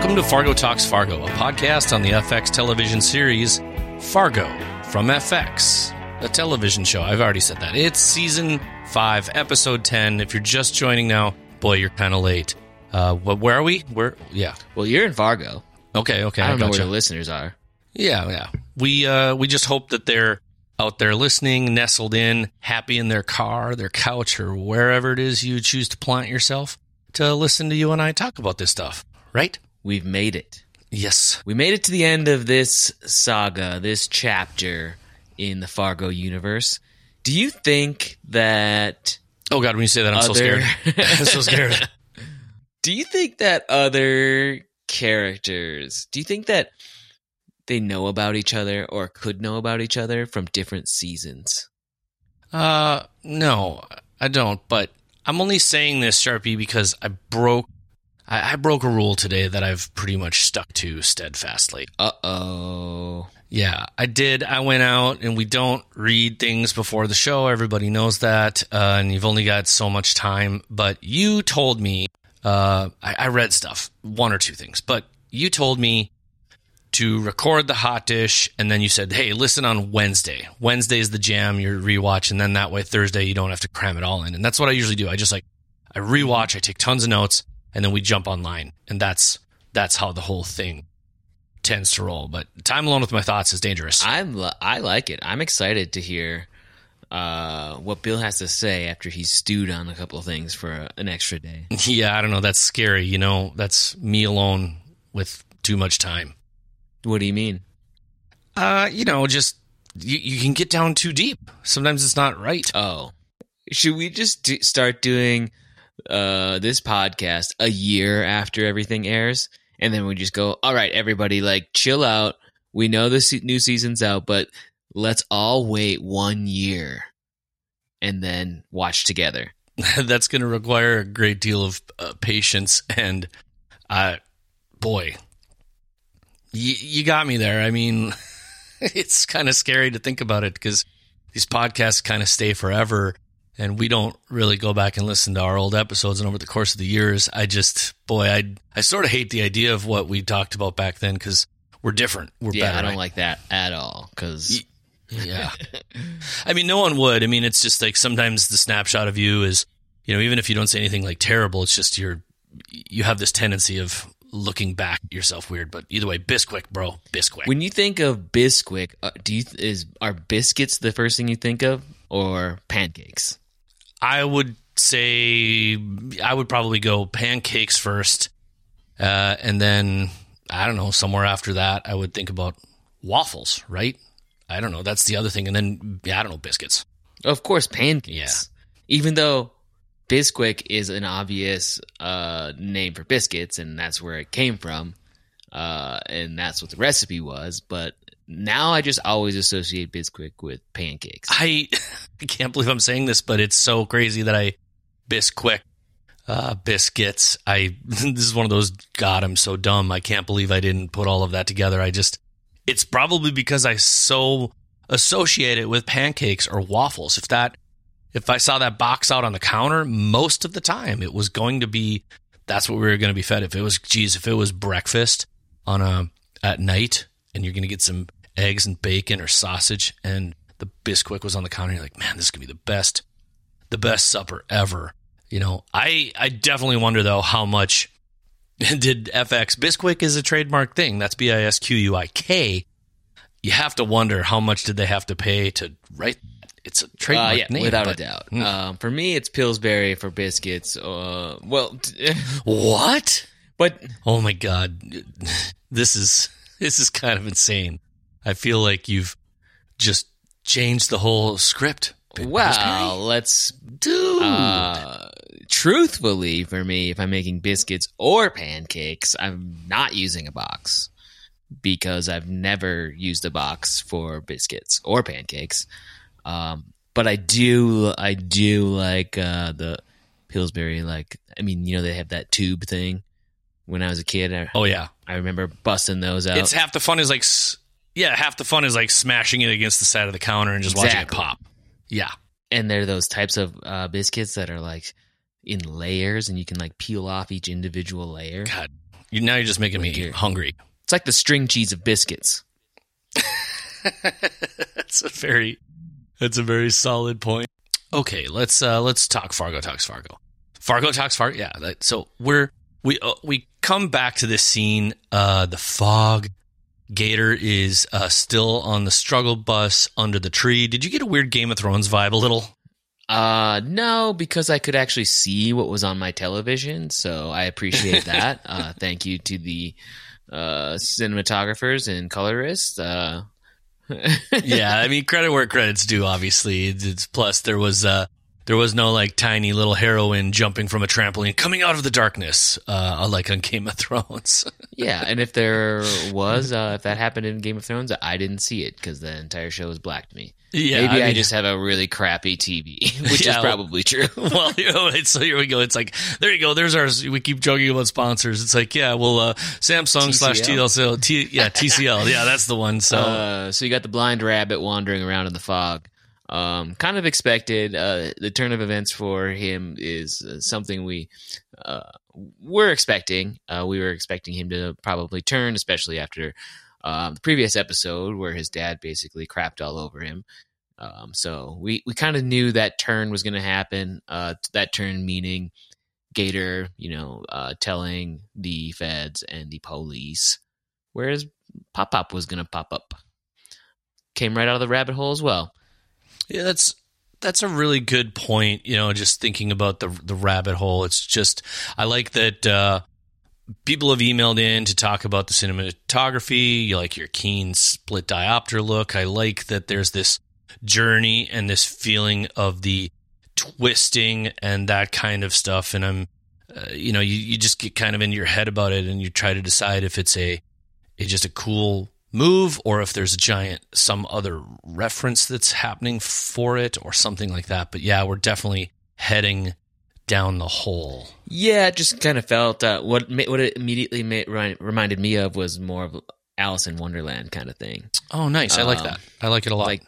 Welcome to Fargo Talks Fargo, a podcast on the FX television series Fargo from FX, a television show. I've already said that. It's season 5, episode 10. If you're just joining now, boy, you're kind of late. Uh, where are we? Where? Yeah. Well, you're in Fargo. Okay, okay. I don't know gotcha. where the listeners are. Yeah, yeah. We uh we just hope that they're out there listening, nestled in, happy in their car, their couch, or wherever it is you choose to plant yourself to listen to you and I talk about this stuff. Right? We've made it. Yes. We made it to the end of this saga, this chapter in the Fargo universe. Do you think that Oh God, when you say that, I'm so scared. I'm so scared. do you think that other characters, do you think that they know about each other or could know about each other from different seasons? Uh, no, I don't. But I'm only saying this, Charpie, because I broke. I, I broke a rule today that I've pretty much stuck to steadfastly. Uh oh. Yeah, I did. I went out and we don't read things before the show. Everybody knows that. Uh, and you've only got so much time. But you told me, uh, I, I read stuff, one or two things, but you told me to record the hot dish. And then you said, hey, listen on Wednesday. Wednesday is the jam, your rewatch. And then that way, Thursday, you don't have to cram it all in. And that's what I usually do. I just like, I rewatch, I take tons of notes, and then we jump online. And that's, that's how the whole thing tends to roll. But time alone with my thoughts is dangerous. I'm I like it. I'm excited to hear uh, what Bill has to say after he's stewed on a couple of things for a, an extra day. yeah, I don't know. That's scary. You know, that's me alone with too much time. What do you mean? Uh, you know, just you, you can get down too deep. Sometimes it's not right. Oh, should we just do, start doing uh, this podcast a year after everything airs, and then we just go, all right, everybody, like chill out. We know the new season's out, but let's all wait one year and then watch together. that's going to require a great deal of uh, patience and, uh, boy, you, you got me there. I mean, it's kind of scary to think about it because these podcasts kind of stay forever and we don't really go back and listen to our old episodes. And over the course of the years i just boy i i sort of hate the idea of what we talked about back then because we're different. We're yeah, better. I don't right? like that at all because yeah. I mean no one would. I mean it's just like sometimes the snapshot of you is you know even if you don't say anything like terrible it's just you're you have this tendency of looking back at yourself weird. But either way bisquick bro. Bisquick. When you think of Bisquick, uh, do you is are biscuits the first thing you think of, or pancakes? I would say I would probably go pancakes first, uh, and then I don't know somewhere after that I would think about waffles. Right? I don't know. That's the other thing, and then yeah, I don't know biscuits. Of course, pancakes. Yeah. Even though Bisquick is an obvious uh, name for biscuits, and that's where it came from, uh, and that's what the recipe was. But now I just always associate Bisquick with pancakes. I I can't believe I'm saying this, but it's so crazy that I bisquick uh, biscuits. I this is one of those. God, I'm so dumb. I can't believe I didn't put all of that together. I just it's probably because I so associate it with pancakes or waffles. If that if I saw that box out on the counter, most of the time it was going to be that's what we were going to be fed. If it was geez, if it was breakfast on a at night and you're going to get some eggs and bacon or sausage and the Bisquick was on the counter, you're like, man, this is to be the best the best supper ever. You know, I I definitely wonder though how much did FX Bisquick is a trademark thing. That's B I S Q U I K. You have to wonder how much did they have to pay to write? It's a Uh, trademark yeah, name. without a doubt. Hmm. Um, for me, it's Pillsbury for biscuits. Uh, well, What? but Oh my god. This is this is kind of insane. I feel like you've just changed the whole script. well, let's do. Uh, truthfully, for me, if I'm making biscuits or pancakes, I'm not using a box because I've never used a box for biscuits or pancakes. Um, but I do, I do like uh, the Pillsbury. Like, I mean, you know, they have that tube thing. When I was a kid, I, oh yeah. I remember busting those out. It's half the fun is like s- yeah, half the fun is like smashing it against the side of the counter and just watching it pop. Yeah. and they're those types of uh, biscuits that are like in layers, and you can like peel off each individual layer. God, You, now you're just making me you're- hungry. It's like the string cheese of biscuits. That's a very that's a very solid point. Okay, let's uh let's talk Fargo talks Fargo. Fargo talks Fargo. Yeah, that, so we're we uh, we come back to this scene uh the fog Gator is uh still on the struggle bus under the tree. Did you get a weird Game of Thrones vibe a little? Uh, no, because I could actually see what was on my television, so I appreciate that. uh, thank you to the uh, cinematographers and colorists. Uh, yeah, I mean credit where credit's due. Obviously, it's, plus there was uh there was no like tiny little heroine jumping from a trampoline coming out of the darkness, uh, like on Game of Thrones. yeah, and if there was, uh, if that happened in Game of Thrones, I didn't see it because the entire show was black to me. yeah, Maybe I, mean- just have a really crappy TV, which Yeah, is probably true. well, you know, it's, so here we go. It's like there you go. There's our. We keep joking about sponsors. It's like yeah, well, uh, Samsung slash TCL. TLC, T, yeah, TCL. Yeah, that's the one. So uh, so you got the blind rabbit wandering around in the fog. Um, kind of expected. Uh, the turn of events for him is uh, something we uh, were expecting. Uh, we were expecting him to probably turn, especially after um, the previous episode where his dad basically crapped all over him. Um, so we, we kind of knew that turn was going to happen. Uh, that turn meaning Gator, you know, uh, telling the feds and the police, whereas Pop Pop was going to pop up. Came right out of the rabbit hole as well. Yeah, that's that's a really good point. You know, just thinking about the the rabbit hole. It's just I like that uh, people have emailed in to talk about the cinematography. You like your keen split diopter look. I like that there's this journey and this feeling of the twisting and that kind of stuff. And I'm, uh, you know, you, you just get kind of in your head about it, and you try to decide if it's a it's just a cool move or if there's a giant some other reference that's happening for it or something like that but yeah we're definitely heading down the hole Yeah, it just kind of felt uh, what what it immediately ma- ri- reminded me of was more of Alice in Wonderland kind of thing. oh nice i like Um, that i like it a lot Like,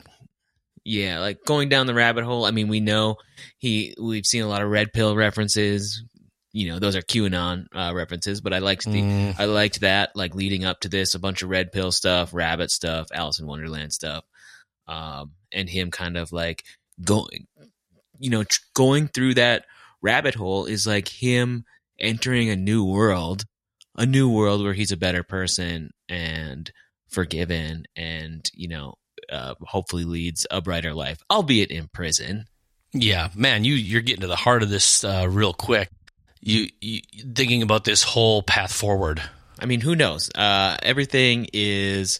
yeah, like going down the rabbit hole. I mean, we know he. We've seen a lot of red pill references. You know, those are QAnon uh, references. But I liked the. Mm, I liked that, like leading up to this, a bunch of red pill stuff, rabbit stuff, Alice in Wonderland stuff, um, and him kind of like going, you know, tr- going through that rabbit hole is like him entering a new world, a new world where he's a better person and forgiven, and you know, uh, hopefully leads a brighter life, albeit in prison. yeah man you you're getting to the heart of this uh, real quick you, you thinking about this whole path forward I mean, who knows? Uh, everything is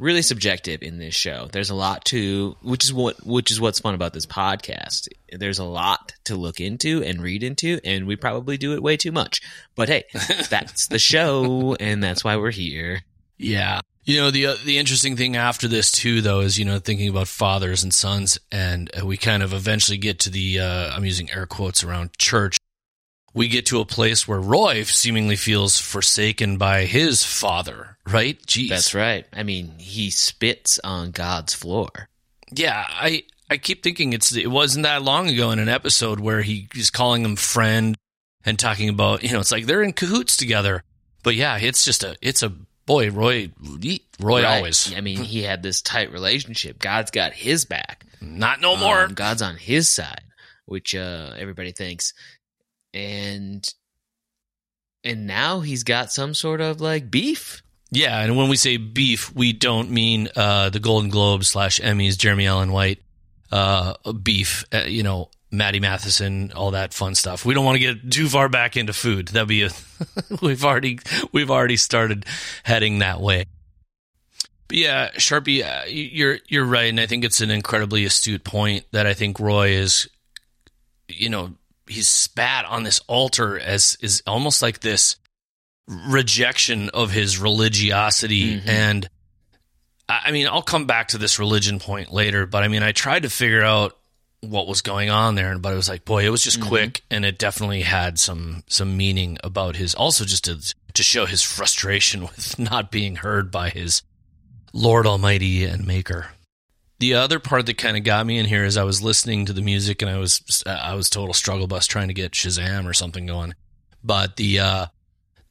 really subjective in this show. There's a lot to, which is what, which is what's fun about this podcast. There's a lot to look into and read into, and we probably do it way too much. But hey, that's the show, and that's why we're here. Yeah. You know, the uh, the interesting thing after this too though is, you know, thinking about fathers and sons and uh, we kind of eventually get to the uh I'm using air quotes around church. We get to a place where Roy seemingly feels forsaken by his father, right? Jeez. That's right. I mean, he spits on God's floor. Yeah, I I keep thinking it's it wasn't that long ago in an episode where he is calling him friend and talking about, you know, it's like they're in cahoots together. But yeah, it's just a it's a boy, Roy Roy Right. always. I mean, he had this tight relationship. God's got his back. Not no more. Um, God's on his side, which uh, everybody thinks, and and now he's got some sort of like beef. Yeah, and when we say beef, we don't mean uh, the Golden Globe slash Emmys, Jeremy Allen White uh, beef. Uh, you know, Matty Matheson, all that fun stuff. We don't want to get too far back into food. That'd be a we've already we've already started heading that way. But yeah, Charpie, uh, you're you're right, and I think it's an incredibly astute point that I think Roy is, you know, he's spat on this altar as is almost like this rejection of his religiosity Mhm. and I mean I'll come back to this religion point later but I mean I tried to figure out what was going on there but it was like boy it was just Mhm. quick and it definitely had some some meaning about his also just to to show his frustration with not being heard by his Lord Almighty and Maker. The other part that kind of got me in here is I was listening to the music and I was I was total struggle bus trying to get Shazam or something going. But the uh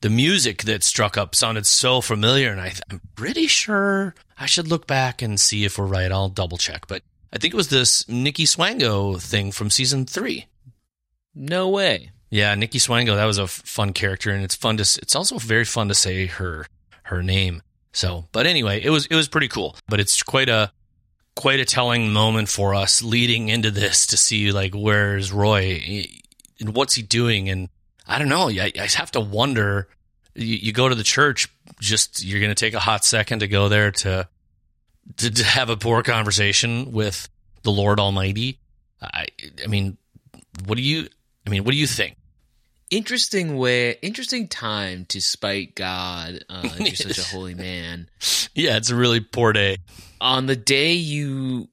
the music that struck up sounded so familiar, and I, I'm pretty sure I should look back and see if we're right. I'll double check, but I think it was this Nikki Swango thing from season three. No way. Yeah, Nikki Swango. That was a f- fun character, and it's fun to. s- It's also very fun to say her her name. So, but anyway, it was it was pretty cool. But it's quite a quite a telling moment for us leading into this to see like where's Roy and what's he doing, and I don't know. I, I have to wonder. You, you go to the church, just you're going to take a hot second to go there to, to to have a poor conversation with the Lord Almighty. I I mean, what do you? I mean, what do you think? Interesting way, interesting time to spite God uh, you're such a holy man. Yeah, it's a really poor day. On the day you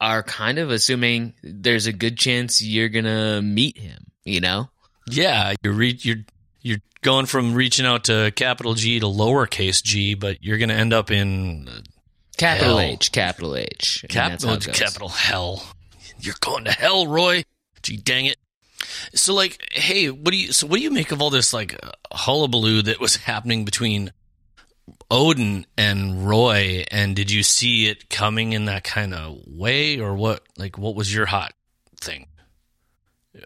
are kind of assuming there's a good chance you're gonna meet him, you know? Yeah, you're re- you're you're going from reaching out to capital G to lowercase g, but you're going to end up in uh, Capital Hell. H, capital H. and cap- that's how it oh, capital hell. You're going to hell, Roy. Gee, dang it. So, like, hey, what do you? So, what do you make of all this like hullabaloo that was happening between Odin and Roy? And did you see it coming in that kind of way, or what? Like, what was your hot thing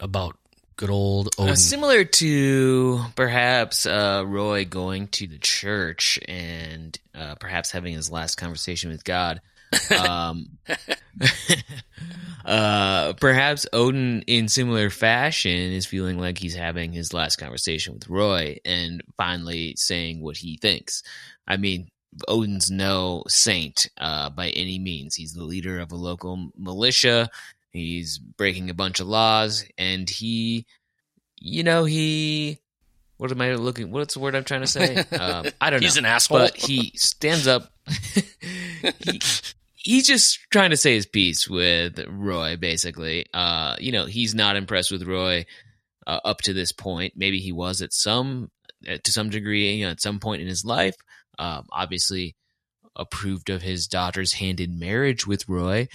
about good old Odin? Uh, similar to perhaps uh, Roy going to the church and uh, perhaps having his last conversation with God. Um, uh, perhaps Odin, in similar fashion, is feeling like he's having his last conversation with Roy and finally saying what he thinks. I mean, Odin's no saint uh, by any means. He's the leader of a local militia. He's breaking a bunch of laws, and he, you know, he. What am I looking? What's the word I'm trying to say? Um, I don't know. He's an asshole. but he stands up. he, he's just trying to say his piece with Roy, basically. Uh, you know, he's not impressed with Roy uh, up to this point. Maybe he was at some, to some degree, you know, at some point in his life. Um, obviously, approved of his daughter's hand in marriage with Roy.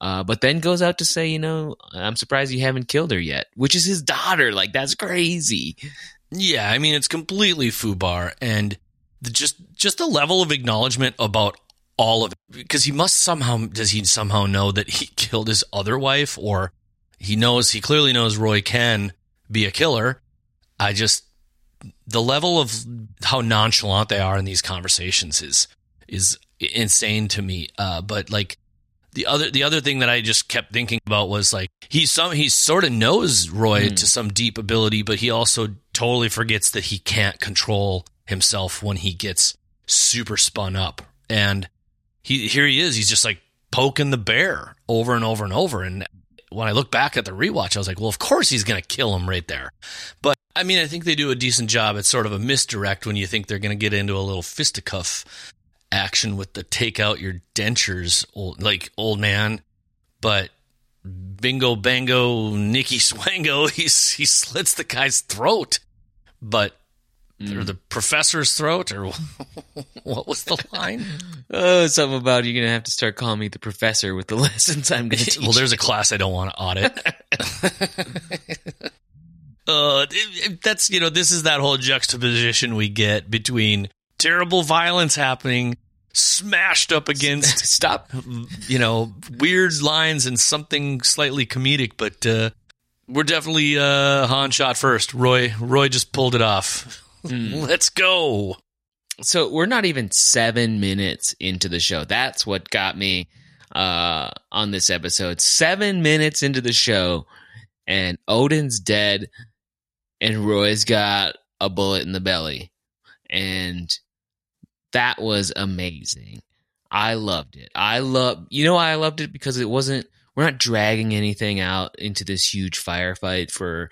Uh, but then goes out to say, you know, I'm surprised you haven't killed her yet, which is his daughter. Like that's crazy. Yeah, I mean it's completely FUBAR, and just just the level of acknowledgement about all of it because he must somehow does he somehow know that he killed his other wife or he knows he clearly knows Roy can be a killer. I just the level of how nonchalant they are in these conversations is is insane to me. Uh, but like the other the other thing that I just kept thinking about was like he some he sort of knows Roy Hmm. to some deep ability, but he also totally forgets that he can't control himself when he gets super spun up. And he here he is, he's just like poking the bear over and over and over. And when I look back at the rewatch, I was like, well, of course he's gonna kill him right there. But I mean, I think they do a decent job. It's sort of a misdirect when you think they're gonna get into a little fisticuff action with the take out your dentures, old, like old man. But bingo bango, Nikki Swango, he's he slits the guy's throat, but or the professor's throat, or what was the line? Oh, something about you're gonna have to start calling me the professor with the lessons I'm gonna teach. well, there's a class I don't want to audit. uh, it- it- that's you know, this is that whole juxtaposition we get between terrible violence happening, smashed up against Stop. you know, weird lines and something slightly comedic, but uh, we're definitely uh, Han shot first. Roy, Roy just pulled it off. Let's go. So we're not even seven minutes into the show. That's what got me uh, on this episode. Seven minutes into the show, and Odin's dead, and Roy's got a bullet in the belly, and that was amazing. I loved it. I love. You know why I loved it because it wasn't. We're not dragging anything out into this huge firefight for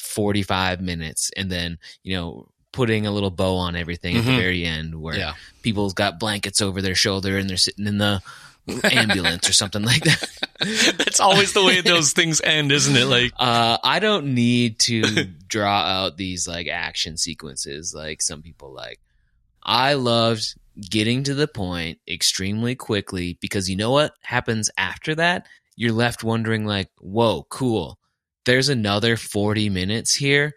forty five minutes, and then you know putting a little bow on everything at the Mhm. very end, where Yeah. people's got blankets over their shoulder and they're sitting in the ambulance or something like that. That's always the way those things end, isn't it? Like, Uh, I don't need to draw out these like action sequences like some people like. I loved getting to the point extremely quickly because you know what happens after that? You're left wondering like, whoa, cool. There's another 40 minutes here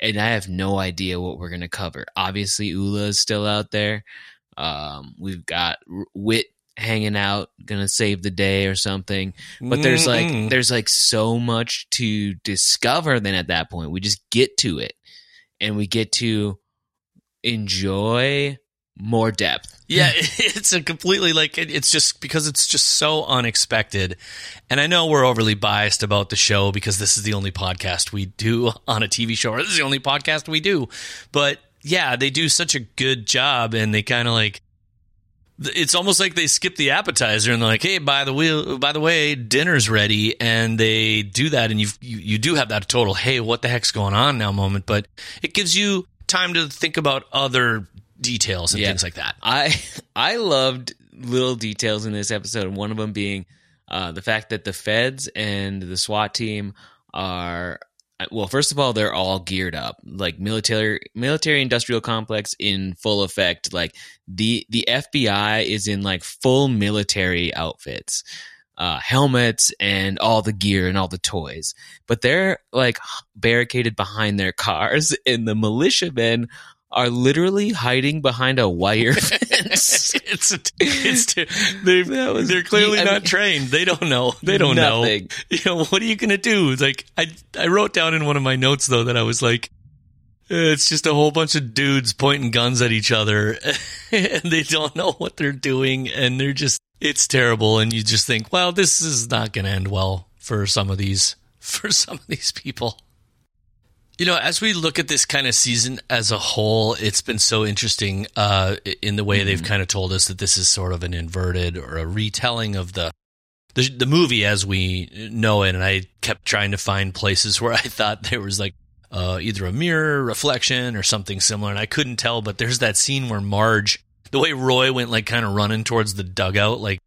and I have no idea what we're gonna cover. Obviously, Ole is still out there. Um, we've got Witt hanging out, gonna save the day or something. But there's like Mm-mm. there's like so much to discover. Then at that point, we just get to it, and we get to enjoy more depth. Yeah, it's a completely like it's just because it's just so unexpected. And I know we're overly biased about the show because this is the only podcast we do on a TV show, or this is the only podcast we do. But yeah, they do such a good job and they kind of like it's almost like they skip the appetizer and they're like, "Hey, by the way, by the way, dinner's ready." And they do that and you you do have that total, "Hey, what the heck's going on now?" moment, but it gives you time to think about other details and Yeah. things like that. I I loved little details in this episode, and one of them being uh, the fact that the feds and the SWAT team are well. First of all, they're all geared up, like military military industrial complex in full effect. Like the the FBI is in like full military outfits. Uh, helmets and all the gear and all the toys, but they're like barricaded behind their cars, and the militiamen are literally hiding behind a wire fence. it's a, it's they're, they're clearly I not mean- trained. They don't know. They don't know. You know what are you gonna do? It's like I I wrote down in one of my notes though that I was like, eh, it's just a whole bunch of dudes pointing guns at each other, and they don't know what they're doing, and they're just it's terrible. And you just think, well, this is not gonna end well for some of these for some of these people. You know, as we look at this kind of season as a whole, it's been so interesting uh, in the way they've kind of told us that this is sort of an inverted or a retelling of the, the the movie as we know it. And I kept trying to find places where I thought there was like uh, either a mirror reflection or something similar, and I couldn't tell. But there's that scene where Marge, the way Roy went like kind of running towards the dugout, like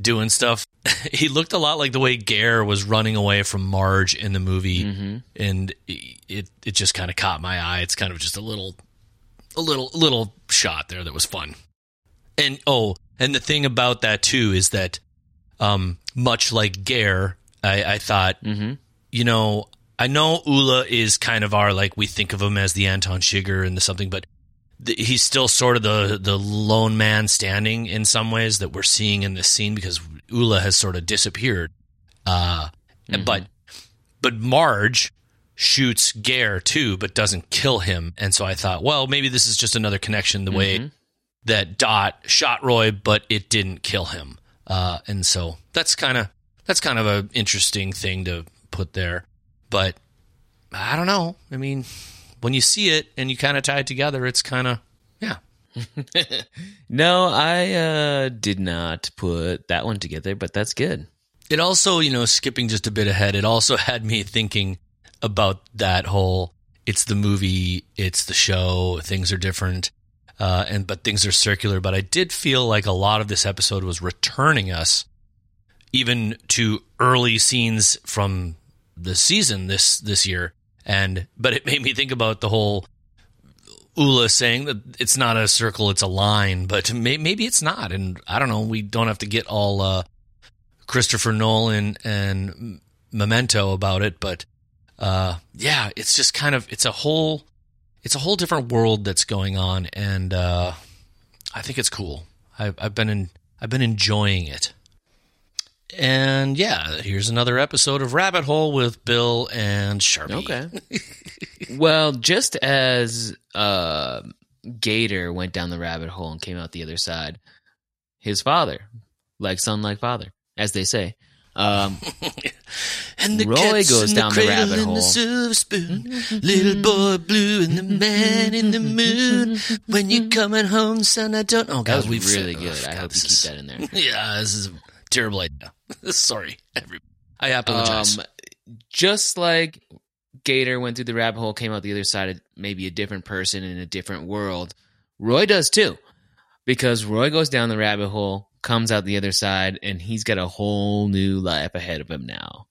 doing stuff. he looked a lot like the way Gaear was running away from Marge in the movie Mm-hmm. and it it just kind of caught my eye. It's kind of just a little a little little shot there that was fun. And oh, and the thing about that too is that um much like Gaear, I, I thought, Mm-hmm. you know, I know Ole is kind of our like we think of him as the Anton Chigurh and the something, but he's still sort of the the lone man standing in some ways that we're seeing in this scene because Ole has sort of disappeared. Uh, Mm-hmm. but but Marge shoots Gaear too, but doesn't kill him. And so I thought, well, maybe this is just another connection the way Mhm. that Dot shot Roy, but it didn't kill him. Uh, and so that's kind of that's kind of an interesting thing to put there. But I don't know. I mean, when you see it and you kind of tie it together, it's kind of yeah. No, I uh, did not put that one together, but that's good. It also, you know, skipping just a bit ahead, it also had me thinking about that whole it's the movie, it's the show, things are different, uh, and but things are circular. But I did feel like a lot of this episode was returning us even to early scenes from the season this this year. And but it made me think about the whole Ole saying that it's not a circle, it's a line, but may, maybe it's not. And I don't know. We don't have to get all uh, Christopher Nolan and Memento about it, but uh, yeah, it's just kind of it's a whole it's a whole different world that's going on, and uh, I think it's cool. I've, I've been in I've been enjoying it. And yeah, here's another episode of Rabbit Hole with Bill and Charpie. Okay. well, just as uh, Gator went down the rabbit hole and came out the other side, his father, like son, like father, as they say, um, And the Roy goes down the the rabbit hole. the silver spoon, little boy blue and the man in the moon. When you're coming home, son, I don't. Oh that was we've really said- good. oh, I God, hope you keep is- that in there. Yeah, this is a terrible idea. Sorry, everybody. I apologize. Um, just like Gator went through the rabbit hole, came out the other side, of maybe a different person in a different world. Roy does too, because Roy goes down the rabbit hole, comes out the other side, and he's got a whole new life ahead of him now.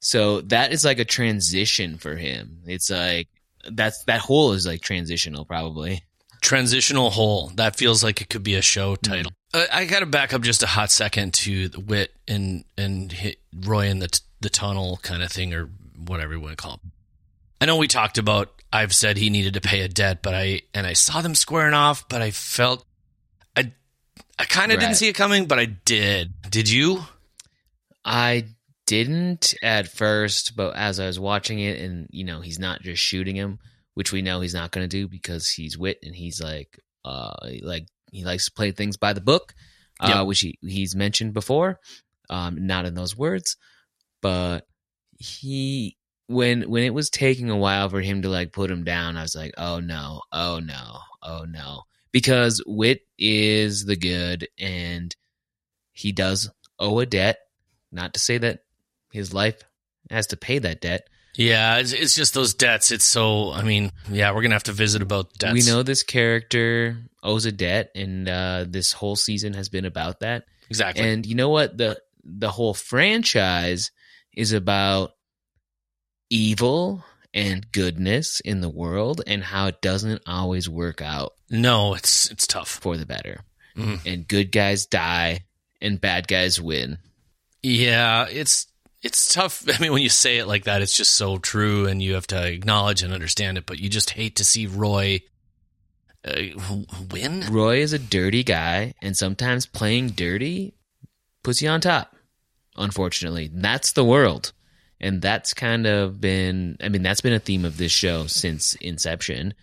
So that is like a transition for him. It's like that's that hole is like transitional, probably. Transitional hole. That feels like it could be a show title. Uh, I got to back up just a hot second to the Witt and and hit Roy in the t- the tunnel kind of thing or whatever you want to call it. I know we talked about I've said he needed to pay a debt, but I and I saw them squaring off, but I felt I I kind of Right. didn't see it coming, but I did. Did you? I didn't at first, but as I was watching it, and you know, he's not just shooting him, which we know he's not going to do because he's Witt and he's like, uh, like he likes to play things by the book, uh, Yep. which he, he's mentioned before, um, not in those words, but he when when it was taking a while for him to like put him down, I was like, oh no, oh no, oh no, because Witt is the good, and he does owe a debt. Not to say that his life has to pay that debt. Yeah, it's, it's just those debts. It's so. I mean, yeah, we're gonna have to visit about debts. We know this character owes a debt, and uh, this whole season has been about that. exactly. And you know what? The the whole franchise is about evil and goodness in the world, and how it doesn't always work out no, it's it's tough. for the better. Mhm. And good guys die, and bad guys win. Yeah, it's it's tough. I mean, when you say it like that, it's just so true, and you have to acknowledge and understand it. But you just hate to see Roy uh, win. Roy is a dirty guy, and sometimes playing dirty puts you on top. Unfortunately, that's the world, and that's kind of been. I mean, that's been a theme of this show since inception.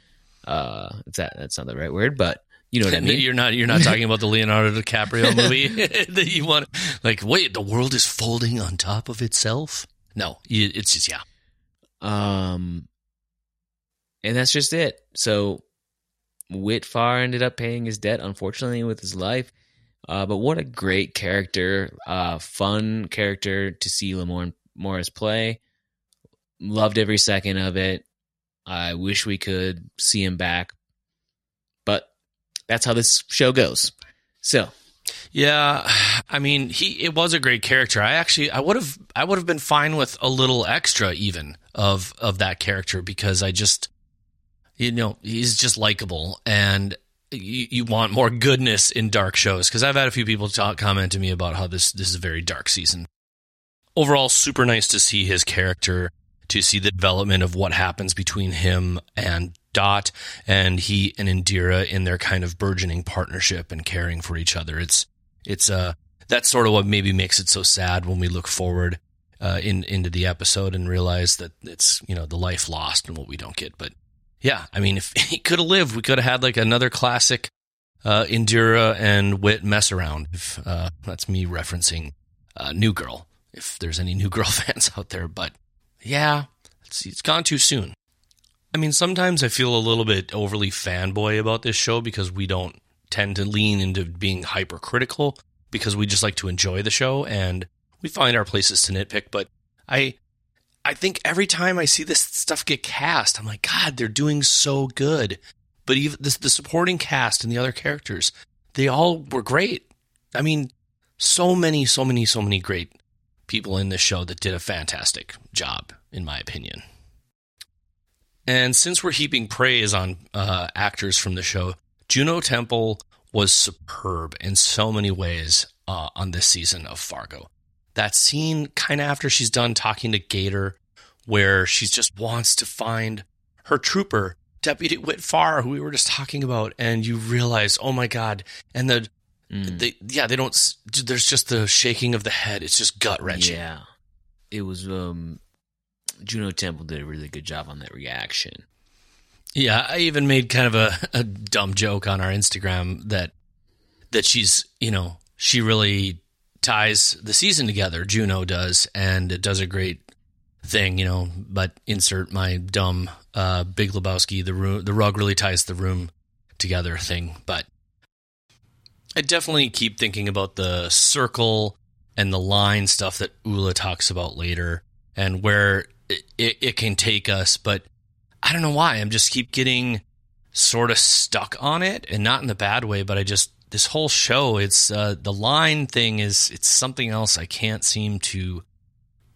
Uh, if that that's not the right word, but you know what I mean. You're not you're not talking about the Leonardo DiCaprio movie that you want. Like, wait, the world is folding on top of itself. No, it's just yeah. Um, and that's just it. So Witt Farr ended up paying his debt, unfortunately, with his life. Uh, but what a great character, uh, fun character to see Lamorne Morris play. Loved every second of it. I wish we could see him back, that's how this show goes. So Yeah, I mean, he it was a great character. I actually I would have I would have been fine with a little extra even of of that character because I just you know, he's just likable and you, you want more goodness in dark shows because I've had a few people talk comment to me about how this this is a very dark season. Overall, super nice to see his character, to see the development of what happens between him and Dot, and he and Indira in their kind of burgeoning partnership and caring for each other. It's it's uh that's sort of what maybe makes it so sad when we look forward uh, in into the episode and realize that it's you know the life lost and what we don't get. But yeah, I mean, if he could have lived, we could have had like another classic uh, Indira and Witt mess around. If uh, that's me referencing uh, New Girl, if there's any New Girl fans out there, but yeah, it's, it's gone too soon. I mean, sometimes I feel a little bit overly fanboy about this show because we don't tend to lean into being hypercritical because we just like to enjoy the show and we find our places to nitpick. But I, I think every time I see this stuff get cast, I'm like, God, they're doing so good. But even the, the supporting cast and the other characters, they all were great. I mean, so many, so many, so many great people in this show that did a fantastic job, in my opinion. And since we're heaping praise on uh, actors from the show, Juno Temple was superb in so many ways uh, on this season of Fargo. That scene, kind of after she's done talking to Gator, where she just wants to find her trooper, Deputy Witt Farr, who we were just talking about, and you realize, oh my God. And the, mm, they, yeah, they don't, there's just the shaking of the head. It's just gut wrenching. yeah, it was. Um, Juno Temple did a really good job on that reaction. Yeah, I even made kind of a, a dumb joke on our Instagram that that she's, you know, she really ties the season together. Juno does, and it does a great thing, you know. But insert my dumb uh, Big Lebowski. The room, the rug really ties the room together thing. But I definitely keep thinking about the circle and the line stuff that Ole talks about later, and where it, it, can take us. But I don't know why. I'm just keep getting sort of stuck on it, and not in the bad way. But I just this whole show, it's uh, the line thing is it's something else I can't seem to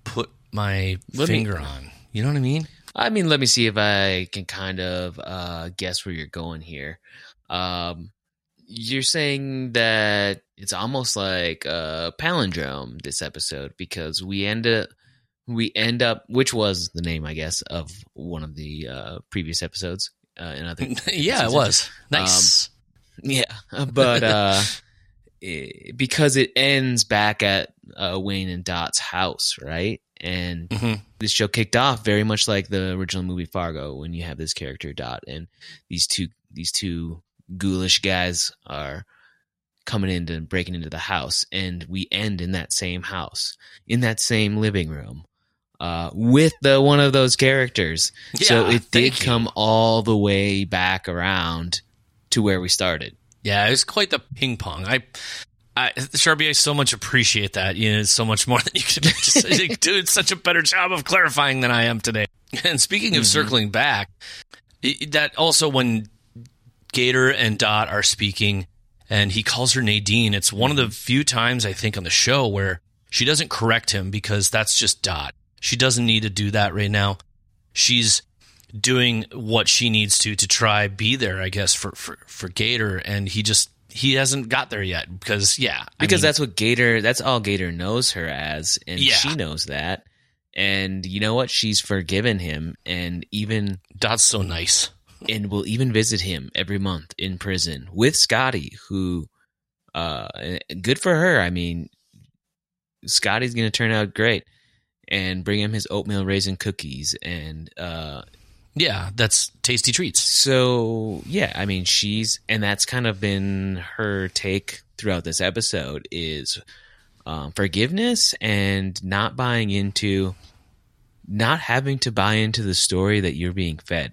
put my Let me- finger on. You know what I mean? I mean, let me see if I can kind of uh, guess where you're going here. Um, you're saying that it's almost like a palindrome this episode because we end up we end up, which was the name, I guess, of one of the uh, previous episodes. Uh, in other, yeah, it was nice. yeah, but uh, eh, because it ends back at uh, Wayne and Dot's house, right? And Mhm. this show kicked off very much like the original movie Fargo, when you have this character Dot and these two these two ghoulish guys are coming into and breaking into the house, and we end in that same house, in that same living room, uh, with the one of those characters. so it did you. come all the way back around to where we started. Yeah, it was quite the ping pong. I, I, Charpie, I so much appreciate that. You know, it's so much more than you can just do. It's such a better job of clarifying than I am today. And speaking of Mhm. circling back, that also when Gator and Dot are speaking, and he calls her Nadine. It's one of the few times I think on the show where she doesn't correct him because that's just Dot. She doesn't need to do that right now. She's doing what she needs to to try be there, I guess, for for, for Gator, and he just he hasn't got there yet because yeah, I because mean, that's what Gator that's all Gator knows her as and Yeah. she knows that and you know what she's forgiven him and even Dot's so nice. and will even visit him every month in prison with Scotty who uh good for her I mean Scotty's going to turn out great and bring him his oatmeal raisin cookies and uh Yeah, that's tasty treats. so yeah, I mean she's and that's kind of been her take throughout this episode is um, forgiveness and not buying into not having to buy into the story that you're being fed.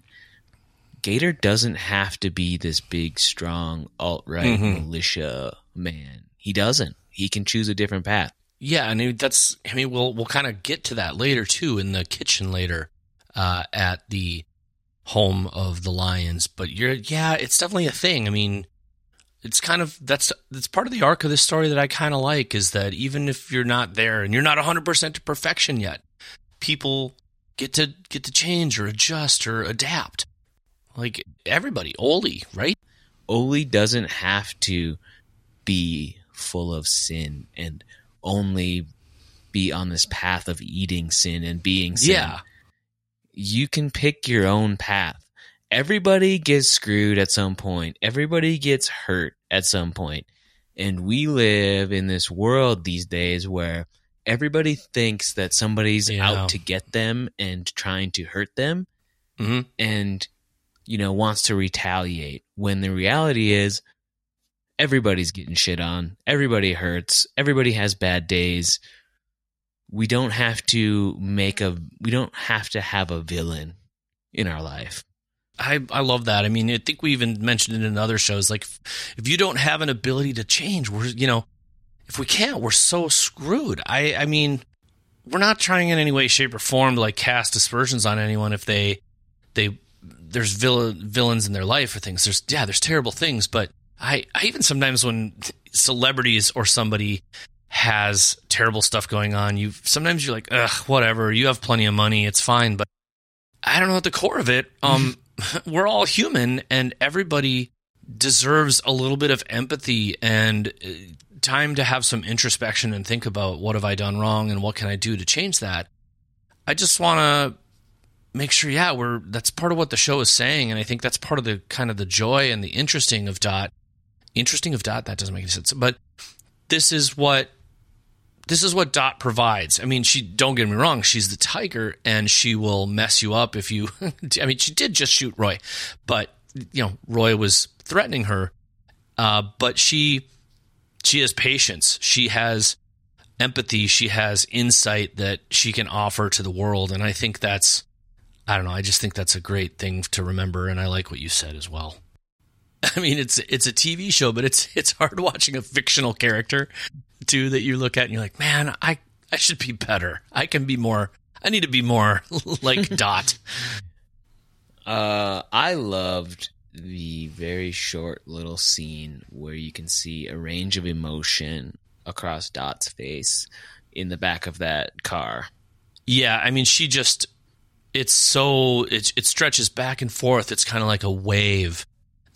Gator doesn't have to be this big, strong alt right Mhm. militia man. He doesn't. He can choose a different path. Yeah, and it- that's. I mean, we'll we'll kind of get to that later too in the kitchen later uh, at the home of the Lyons. But you're yeah, it's definitely a thing. I mean, it's kind of that's that's part of the arc of this story that I kind of like is that even if you're not there and you're not 100 percent to perfection yet, people get to get to change or adjust or adapt. Like everybody, Ole, right? Ole doesn't have to be full of sin and only be on this path of eating sin and being sin. Yeah, You can pick your own path. Everybody gets screwed at some point. Everybody gets hurt at some point. And we live in this world these days where everybody thinks that somebody's Yeah. out to get them and trying to hurt them hmm and you know wants to retaliate when the reality is everybody's getting shit on everybody hurts everybody has bad days we don't have to make a we don't have to have a villain in our life I, I love that. I mean, I think we even mentioned it in other shows. Like, if, if you don't have an ability to change, we're, you know, if we can't, we're so screwed. I, I mean, we're not trying in any way, shape, or form to like cast aspersions on anyone if they, they, there's villain, villains in their life or things. There's, yeah, there's terrible things, but I, I even sometimes when celebrities or somebody has terrible stuff going on, you sometimes you're like, ugh, whatever. You have plenty of money, it's fine. But I don't know at the core of it. Um, we're all human, and everybody deserves a little bit of empathy and uh, time to have some introspection and think about what have I done wrong and what can I do to change that. I just want to make sure, yeah, we're that's part of what the show is saying, and I think that's part of the kind of the joy and the interesting of Dot. Interesting of Dot that doesn't make any sense, but this is what this is what Dot provides. I mean, she don't get me wrong, she's the tiger and she will mess you up if you I mean, she did just shoot Roy, but you know, Roy was threatening her. Uh, but she she has patience. She has empathy, she has insight that she can offer to the world and I think that's I don't know, I just think that's a great thing to remember and I like what you said as well. I mean, it's it's a TV show, but it's it's hard watching a fictional character too that you look at and you're like, man, I I should be better. I can be more. I need to be more like Dot. uh i loved the very short little scene where you can see a range of emotion across dot's face in the back of that car Yeah, I mean, she just it's so it it stretches back and forth. It's kind of like a wave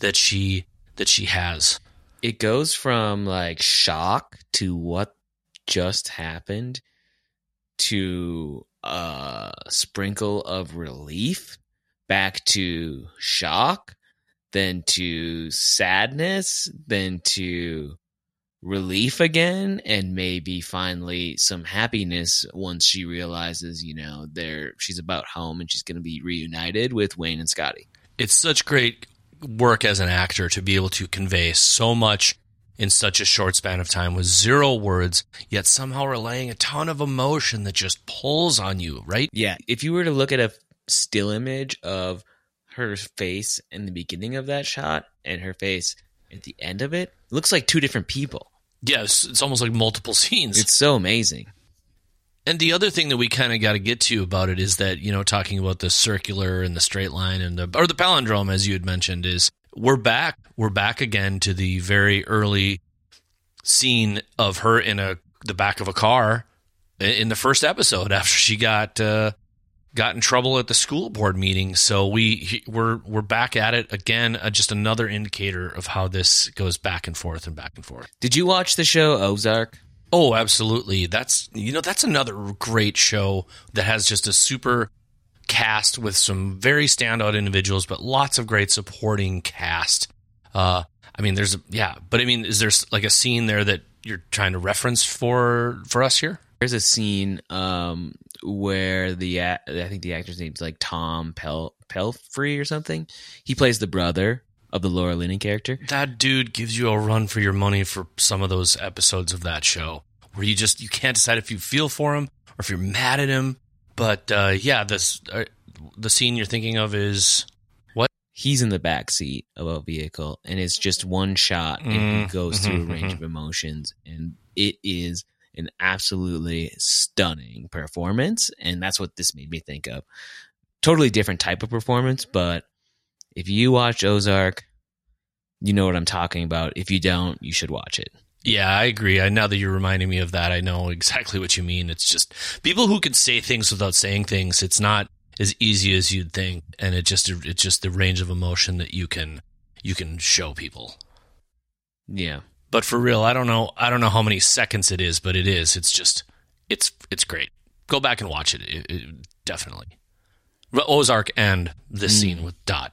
that she that she has. it goes from like shock to what just happened to a sprinkle of relief back to shock, then to sadness, then to relief again, and maybe finally some happiness once she realizes, you know, there she's about home and she's going to be reunited with Wayne and Scotty. It's such great work as an actor to be able to convey so much in such a short span of time with zero words, yet somehow relaying a ton of emotion that just pulls on you, right? Yeah, if you were to look at a still image of her face in the beginning of that shot and her face at the end of it, it looks like two different people. Yes, it's almost like multiple scenes. It's so amazing. And the other thing that we kind of got to get to about it is that, you know, talking about the circular and the straight line and the, or the palindrome, as you had mentioned, is we're back. We're back again to the very early scene of her in a, the back of a car in the first episode after she got, uh, got in trouble at the school board meeting. So we, we're, we're back at it again. Uh, just another indicator of how this goes back and forth and back and forth. Did you watch the show Ozark? Oh, absolutely. That's you know that's another great show that has just a super cast with some very standout individuals, but lots of great supporting cast. Uh, I mean, there's yeah, but I mean, is there like a scene there that you're trying to reference for for us here? There's a scene um, where the I think the actor's name's like Tom Pel Pelphrey or something. He plays the brother of the Laura Linney character. That dude gives you a run for your money for some of those episodes of that show where you just you can't decide if you feel for him or if you're mad at him. But uh, yeah, this uh, the scene you're thinking of is what? He's in the back seat of a vehicle, and it's just one shot, and Mm, he goes mhm, through a range mhm. of emotions, and it is an absolutely stunning performance, and that's what this made me think of. Totally different type of performance, but if you watch Ozark, you know what I'm talking about. If you don't, you should watch it. Yeah, I agree. I now that you're reminding me of that, I know exactly what you mean. It's just people who can say things without saying things. It's not as easy as you'd think, and it just it's just the range of emotion that you can you can show people. Yeah. But for real, I don't know. I don't know how many seconds it is, but it is. It's just it's it's great. Go back and watch it. it, it definitely. Ozark and this Mm. scene with Dot.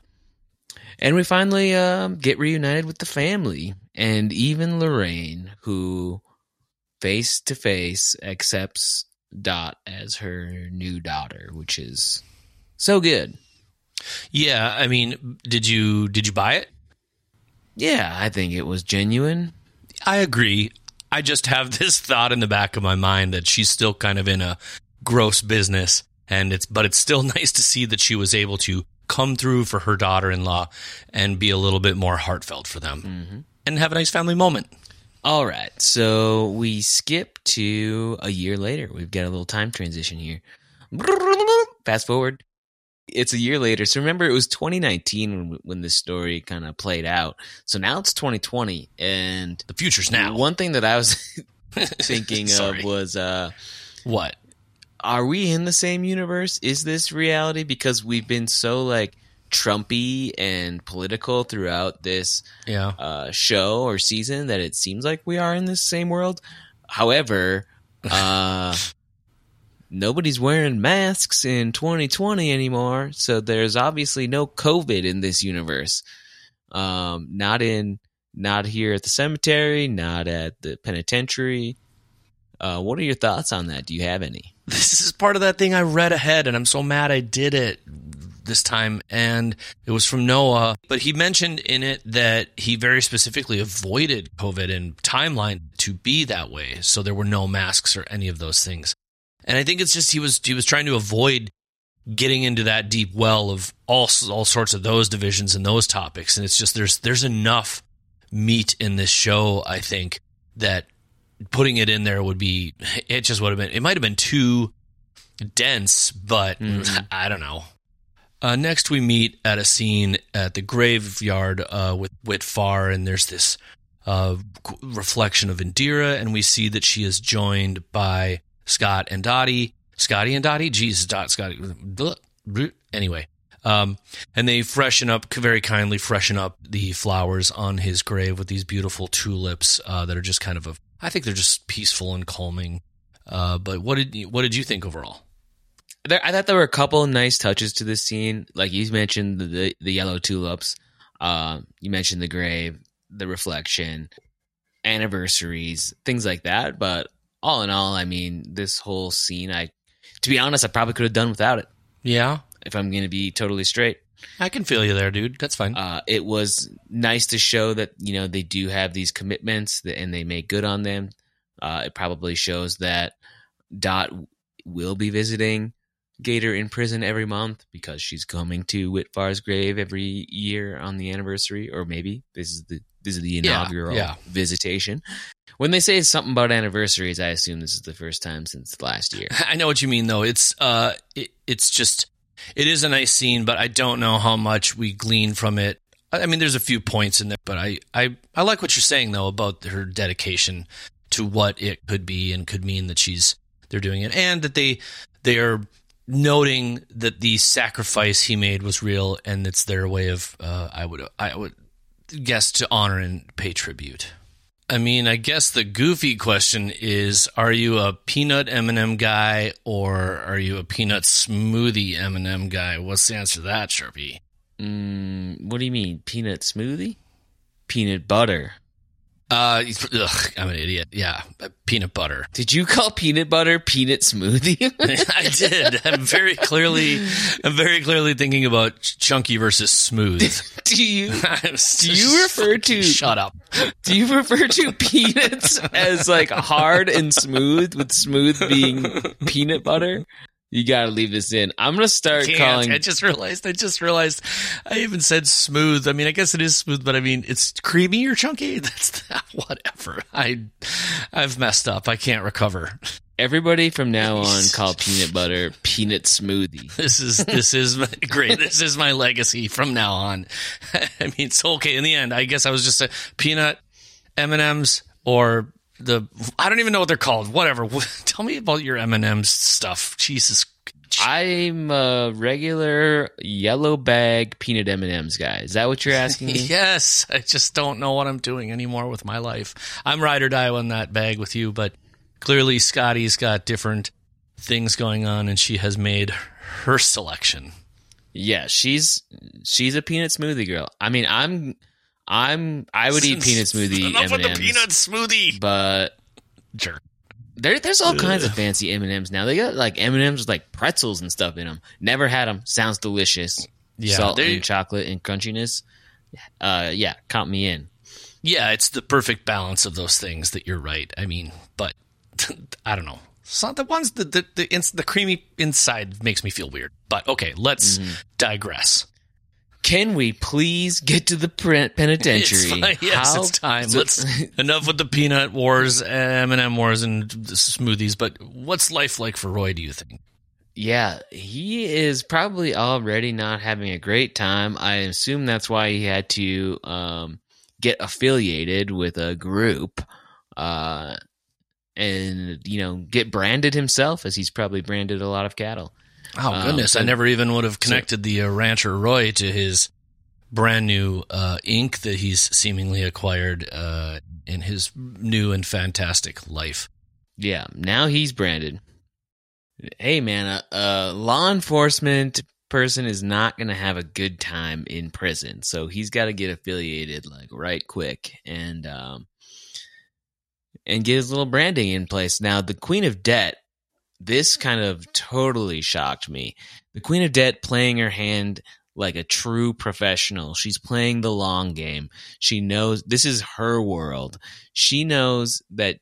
And we finally um, get reunited with the family and even Lorraine, who face to face accepts Dot as her new daughter, which is so good. Yeah, I mean, did you did you buy it? Yeah, I think it was genuine. I agree. I just have this thought in the back of my mind that she's still kind of in a gross business and it's but it's still nice to see that she was able to come through for her daughter-in-law and be a little bit more heartfelt for them and have a nice family moment. All right, so we skip to a year later. We've got a little time transition here. Fast forward. It's a year later. So remember, it was 2019 when, when this story kind of played out. So now it's 2020. And The future's now. one thing that I was thinking of was uh, What? Are we in the same universe? Is this reality? Because we've been so like Trumpy and political throughout this Yeah. uh, show or season that it seems like we are in this same world. However, uh, nobody's wearing masks in 2020 anymore, so there's obviously no COVID in this universe. Um, not in, not here at the cemetery, not at the penitentiary. Uh, what are your thoughts on that? Do you have any? This is part of that thing I read ahead, and I'm so mad I did it this time. And it was from Noah, but he mentioned in it that he very specifically avoided COVID and timeline to be that way, so there were no masks or any of those things. And I think it's just he was he was trying to avoid getting into that deep well of all all sorts of those divisions and those topics. And it's just there's there's enough meat in this show, I think, that putting it in there would be it just would have been it might have been too dense but Mhm. i don't know uh, next we meet at a scene at the graveyard uh, with Witt Farr, and there's this uh, reflection of Indira, and we see that she is joined by Scott and Dottie. Scotty and Dottie? Jesus, Dot, Scotty. Anyway, um, and they freshen up, very kindly freshen up the flowers on his grave with these beautiful tulips uh, that are just kind of a, I think they're just peaceful and calming. Uh, but what did you, what did you think overall? there, I thought there were a couple nice touches to this scene. Like you mentioned the the, the yellow tulips. Uh, you mentioned the grave, the reflection, anniversaries, things like that. But all in all, I mean, this whole scene, I, to be honest, I probably could have done without it. Yeah, if I'm going to be totally straight. I can feel you there, dude. That's fine. Uh, it was nice to show that you know they do have these commitments that, and they make good on them. Uh, it probably shows that Dot will be visiting Gator in prison every month because she's coming to Witt Farr's grave every year on the anniversary, or maybe this is the this is the inaugural yeah. visitation. When they say something about anniversaries, I assume this is the first time since last year. I know what you mean, though. It's uh, it, it's just it is a nice scene, but I don't know how much we glean from it. I mean, there's a few points in there, but I I I like what you're saying though about her dedication to what it could be and could mean that she's they're doing it, and that they they are noting that the sacrifice he made was real, and it's their way of uh, I would I would guess to honor and pay tribute. I mean, I guess the goofy question is: Are you a peanut M&M guy or are you a peanut smoothie M&M guy? What's the answer to that, Charpie? Mm, what do you mean, peanut smoothie? Peanut butter. Uh, ugh, I'm an idiot. Yeah, peanut butter. Did you call peanut butter peanut smoothie? I did. I'm very clearly, I'm very clearly thinking about chunky versus smooth. do you do you refer to shut up? Do you refer to peanuts as like hard and smooth, with smooth being peanut butter? You gotta leave this in. I'm gonna start Can't. calling. I just realized. I just realized. I even said smooth. I mean, I guess it is smooth, but I mean, it's creamy or chunky. That's whatever. I, I've messed up. I can't recover. Everybody from now on call peanut butter peanut smoothie. This is this is my, great. This is my legacy from now on. I mean, it's okay. In the end, I guess I was just a peanut M and M's or the I don't even know what they're called. Whatever. Tell me about your M and M's stuff. Jesus. I'm a regular yellow bag peanut M and M's guy. Is that what you're asking me? yes. I just don't know what I'm doing anymore with my life. I'm ride or die on that bag with you, but clearly Scotty's got different things going on, and she has made her selection. Yeah, she's she's a peanut smoothie girl. I mean, I'm I'm I would eat peanut smoothie Enough M&Ms, with the peanut smoothie. but Jerk. there there's all kinds of fancy M and M's now. They got like M and M's with like pretzels and stuff in them. Never had them. Sounds delicious. Yeah, Salt they- and chocolate and crunchiness. Uh, yeah, count me in. Yeah, it's the perfect balance of those things that you're right. I mean, but I don't know. So the ones the the the, ins- the creamy inside makes me feel weird. But okay, let's Mm-hmm. digress. Can we please get to the penitentiary? It's. Yes, How- it's time. Let's enough with the peanut wars, M and M wars, and the smoothies. But what's life like for Roy? Do you think? Yeah, he is probably already not having a great time. I assume that's why he had to um, get affiliated with a group uh, and, you know, get branded himself, as he's probably branded a lot of cattle. Oh Um, goodness, I never even would have connected the uh, rancher Roy to his brand new uh, ink that he's seemingly acquired uh, in his new and fantastic life. Yeah, now he's branded. Hey, man, a, a law enforcement person is not going to have a good time in prison, so he's got to get affiliated like right quick and um and get his little branding in place. Now, the Queen of Debt, this kind of totally shocked me. The Queen of Debt playing her hand like a true professional. She's playing the long game. She knows this is her world. She knows that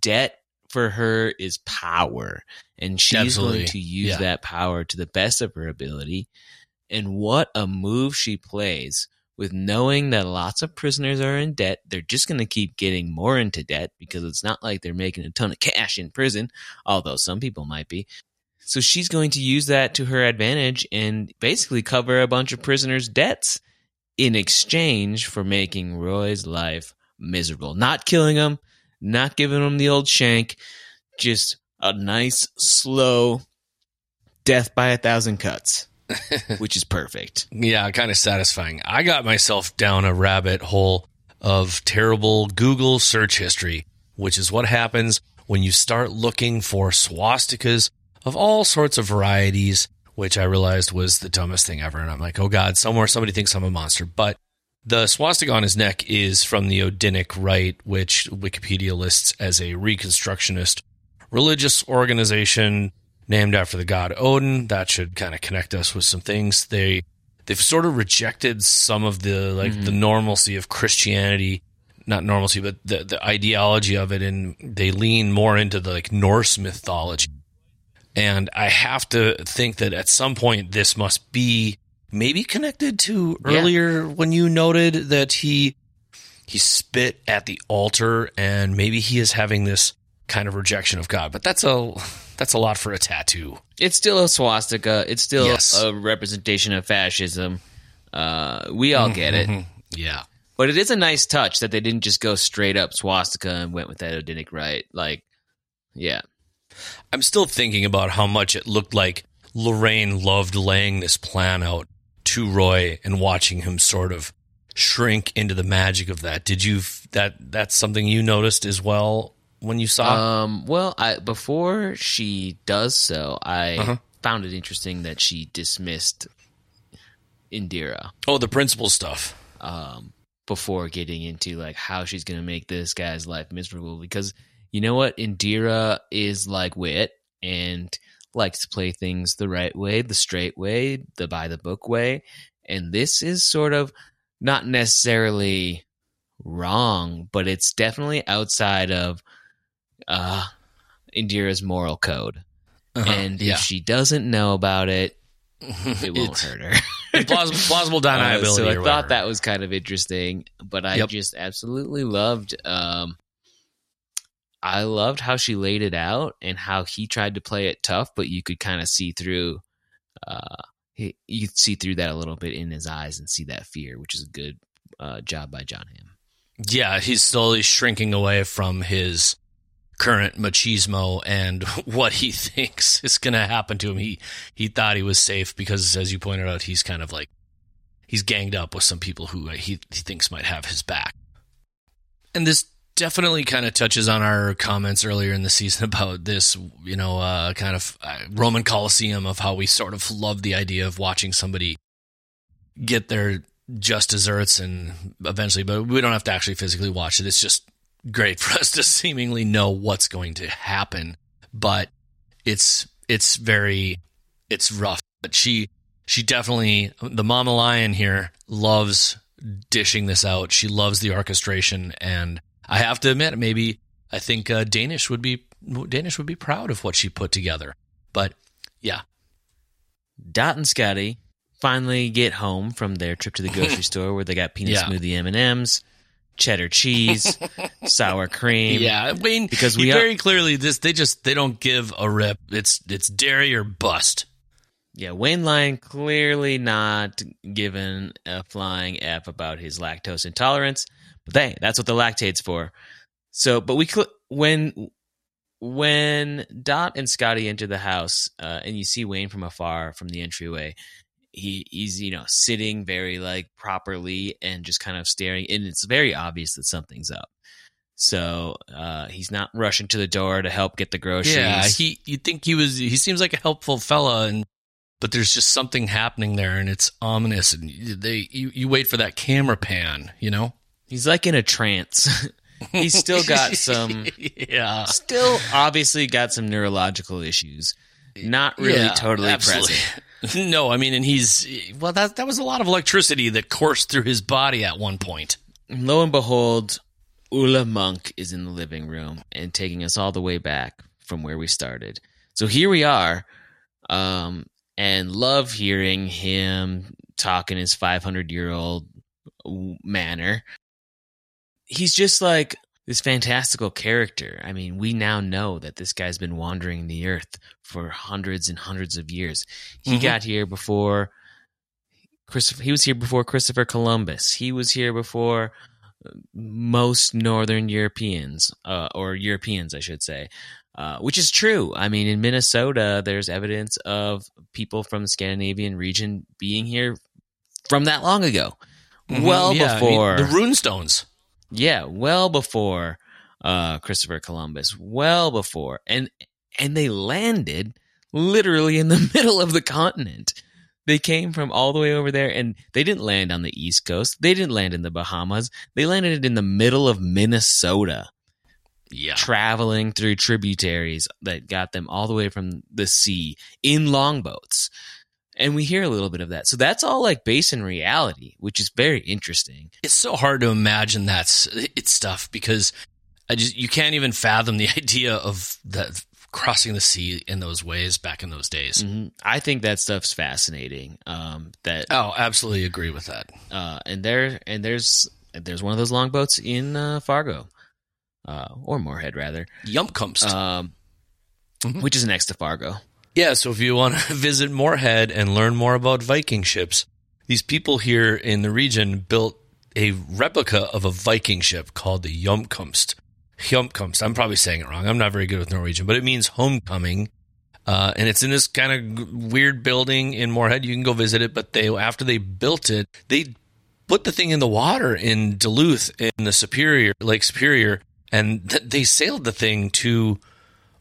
debt for her is power and she's Absolutely. going to use Yeah. that power to the best of her ability and what a move she plays with knowing that lots of prisoners are in debt they're just going to keep getting more into debt because it's not like they're making a ton of cash in prison although some people might be. So she's going to use that to her advantage and basically cover a bunch of prisoners debts in exchange for making roy's life miserable. Not killing him not giving him the old shank, just a nice, slow death by a thousand cuts, which is perfect. Yeah, kind of satisfying. I got myself down a rabbit hole of terrible Google search history, which is what happens when you start looking for swastikas of all sorts of varieties, which I realized was the dumbest thing ever. And I'm like, oh God, somewhere somebody thinks I'm a monster. But the swastika on his neck is from the Odinic Rite, which Wikipedia lists as a Reconstructionist religious organization named after the god Odin. That should kind of connect us with some things. They they've sort of rejected some of the like mm-hmm. the normalcy of Christianity, not normalcy, but the the ideology of it, and they lean more into the like Norse mythology. And I have to think that at some point this must be maybe connected to earlier yeah. when you noted that he he spit at the altar and maybe he is having this kind of rejection of God. But that's a that's a lot for a tattoo. It's still a swastika. It's still yes. a representation of fascism. Uh, we all get it. Yeah. But it is a nice touch that they didn't just go straight up swastika and went with that Odinic rite. Like, yeah. I'm still thinking about how much it looked like Lorraine loved laying this plan out to Roy and watching him sort of shrink into the magic of that. Did you that that's something you noticed as well when you saw? Um, well, I, before she does so, I uh-huh. found it interesting that she dismissed Indira. Oh, the principal stuff. Um, before getting into like how she's going to make this guy's life miserable, because you know what, Indira is like Witt and likes to play things the right way, the straight way, the by the book way, and this is sort of not necessarily wrong, but it's definitely outside of uh, Indira's moral code. Uh-huh, and yeah. if she doesn't know about it, it won't hurt her. plausible, plausible deniability. Uh, so I thought that was kind of interesting, but I yep. just absolutely loved. Um, I loved how she laid it out and how he tried to play it tough, but you could kind of see through. Uh, he, you could see through that a little bit in his eyes and see that fear, which is a good uh, job by Jon Hamm. Yeah, he's slowly shrinking away from his current machismo and what he thinks is going to happen to him. He he thought he was safe because, as you pointed out, he's kind of like he's ganged up with some people who he, he thinks might have his back. And this definitely kind of touches on our comments earlier in the season about this, you know, uh, kind of uh, Roman Colosseum of how we sort of love the idea of watching somebody get their just desserts and eventually, but we don't have to actually physically watch it. It's just great for us to seemingly know what's going to happen, but it's it's very it's rough. But she she definitely the mama lion here loves dishing this out. She loves the orchestration, and I have to admit, maybe I think uh, Danish would be Danish would be proud of what she put together. But yeah, Dot and Scotty finally get home from their trip to the grocery store where they got peanut yeah. smoothie M and M's cheddar cheese, sour cream. Yeah, Wayne. Because we very clearly this they just they don't give a rip. It's it's dairy or bust. Yeah, Wayne Lyon clearly not given a flying f about his lactose intolerance, but hey, that's what the Lactaid's for. So, but we when when Dot and Scotty enter the house, uh, and you see Wayne from afar from the entryway, he he's you know sitting very like properly and just kind of staring and it's very obvious that something's up. So uh, he's not rushing to the door to help get the groceries. yeah he you think he was he seems like a helpful fella and but there's just something happening there and it's ominous and they you, you wait for that camera pan you know? He's like in a trance. He's still got some yeah. still obviously got some neurological issues. Not really yeah, totally absolutely. present no, I mean, and he's well. That that was a lot of electricity that coursed through his body at one point. Lo and behold, Ole Monk is in the living room and taking us all the way back from where we started. So here we are, um, and love hearing him talk in his 500 year old manner. He's just like this fantastical character. I mean, we now know that this guy's been wandering the earth for hundreds and hundreds of years. He mm-hmm. got here before Christopher. He was here before Christopher Columbus. He was here before uh, most Northern Europeans, uh, or Europeans, I should say. Uh, which is true. I mean, in Minnesota, there's evidence of people from the Scandinavian region being here from that long ago. Mm-hmm. Well yeah, before I mean, the runestones. Yeah, well before uh, Christopher Columbus, well before, and and they landed literally in the middle of the continent. They came from all the way over there and they didn't land on the East Coast. They didn't land in the Bahamas. They landed in the middle of Minnesota, Yeah. traveling through tributaries that got them all the way from the sea in longboats. And we hear a little bit of that. So that's all like based in reality, which is very interesting. It's so hard to imagine that's it's stuff because I just you can't even fathom the idea of that crossing the sea in those ways back in those days. Mhm. I think that stuff's fascinating. Um, that Oh, absolutely agree with that. uh, and there and there's there's one of those longboats in uh, Fargo, uh, or Moorhead rather, Hjemkomst. um, Mhm. which is next to Fargo. Yeah, so if you want to visit Moorhead and learn more about Viking ships, these people here in the region built a replica of a Viking ship called the Hjemkomst. Hjemkomst. I'm probably saying it wrong. I'm not very good with Norwegian, but it means homecoming. Uh, and it's in this kind of weird building in Moorhead. You can go visit it, but they after they built it, they put the thing in the water in Duluth in the Superior Lake Superior, and th- they sailed the thing to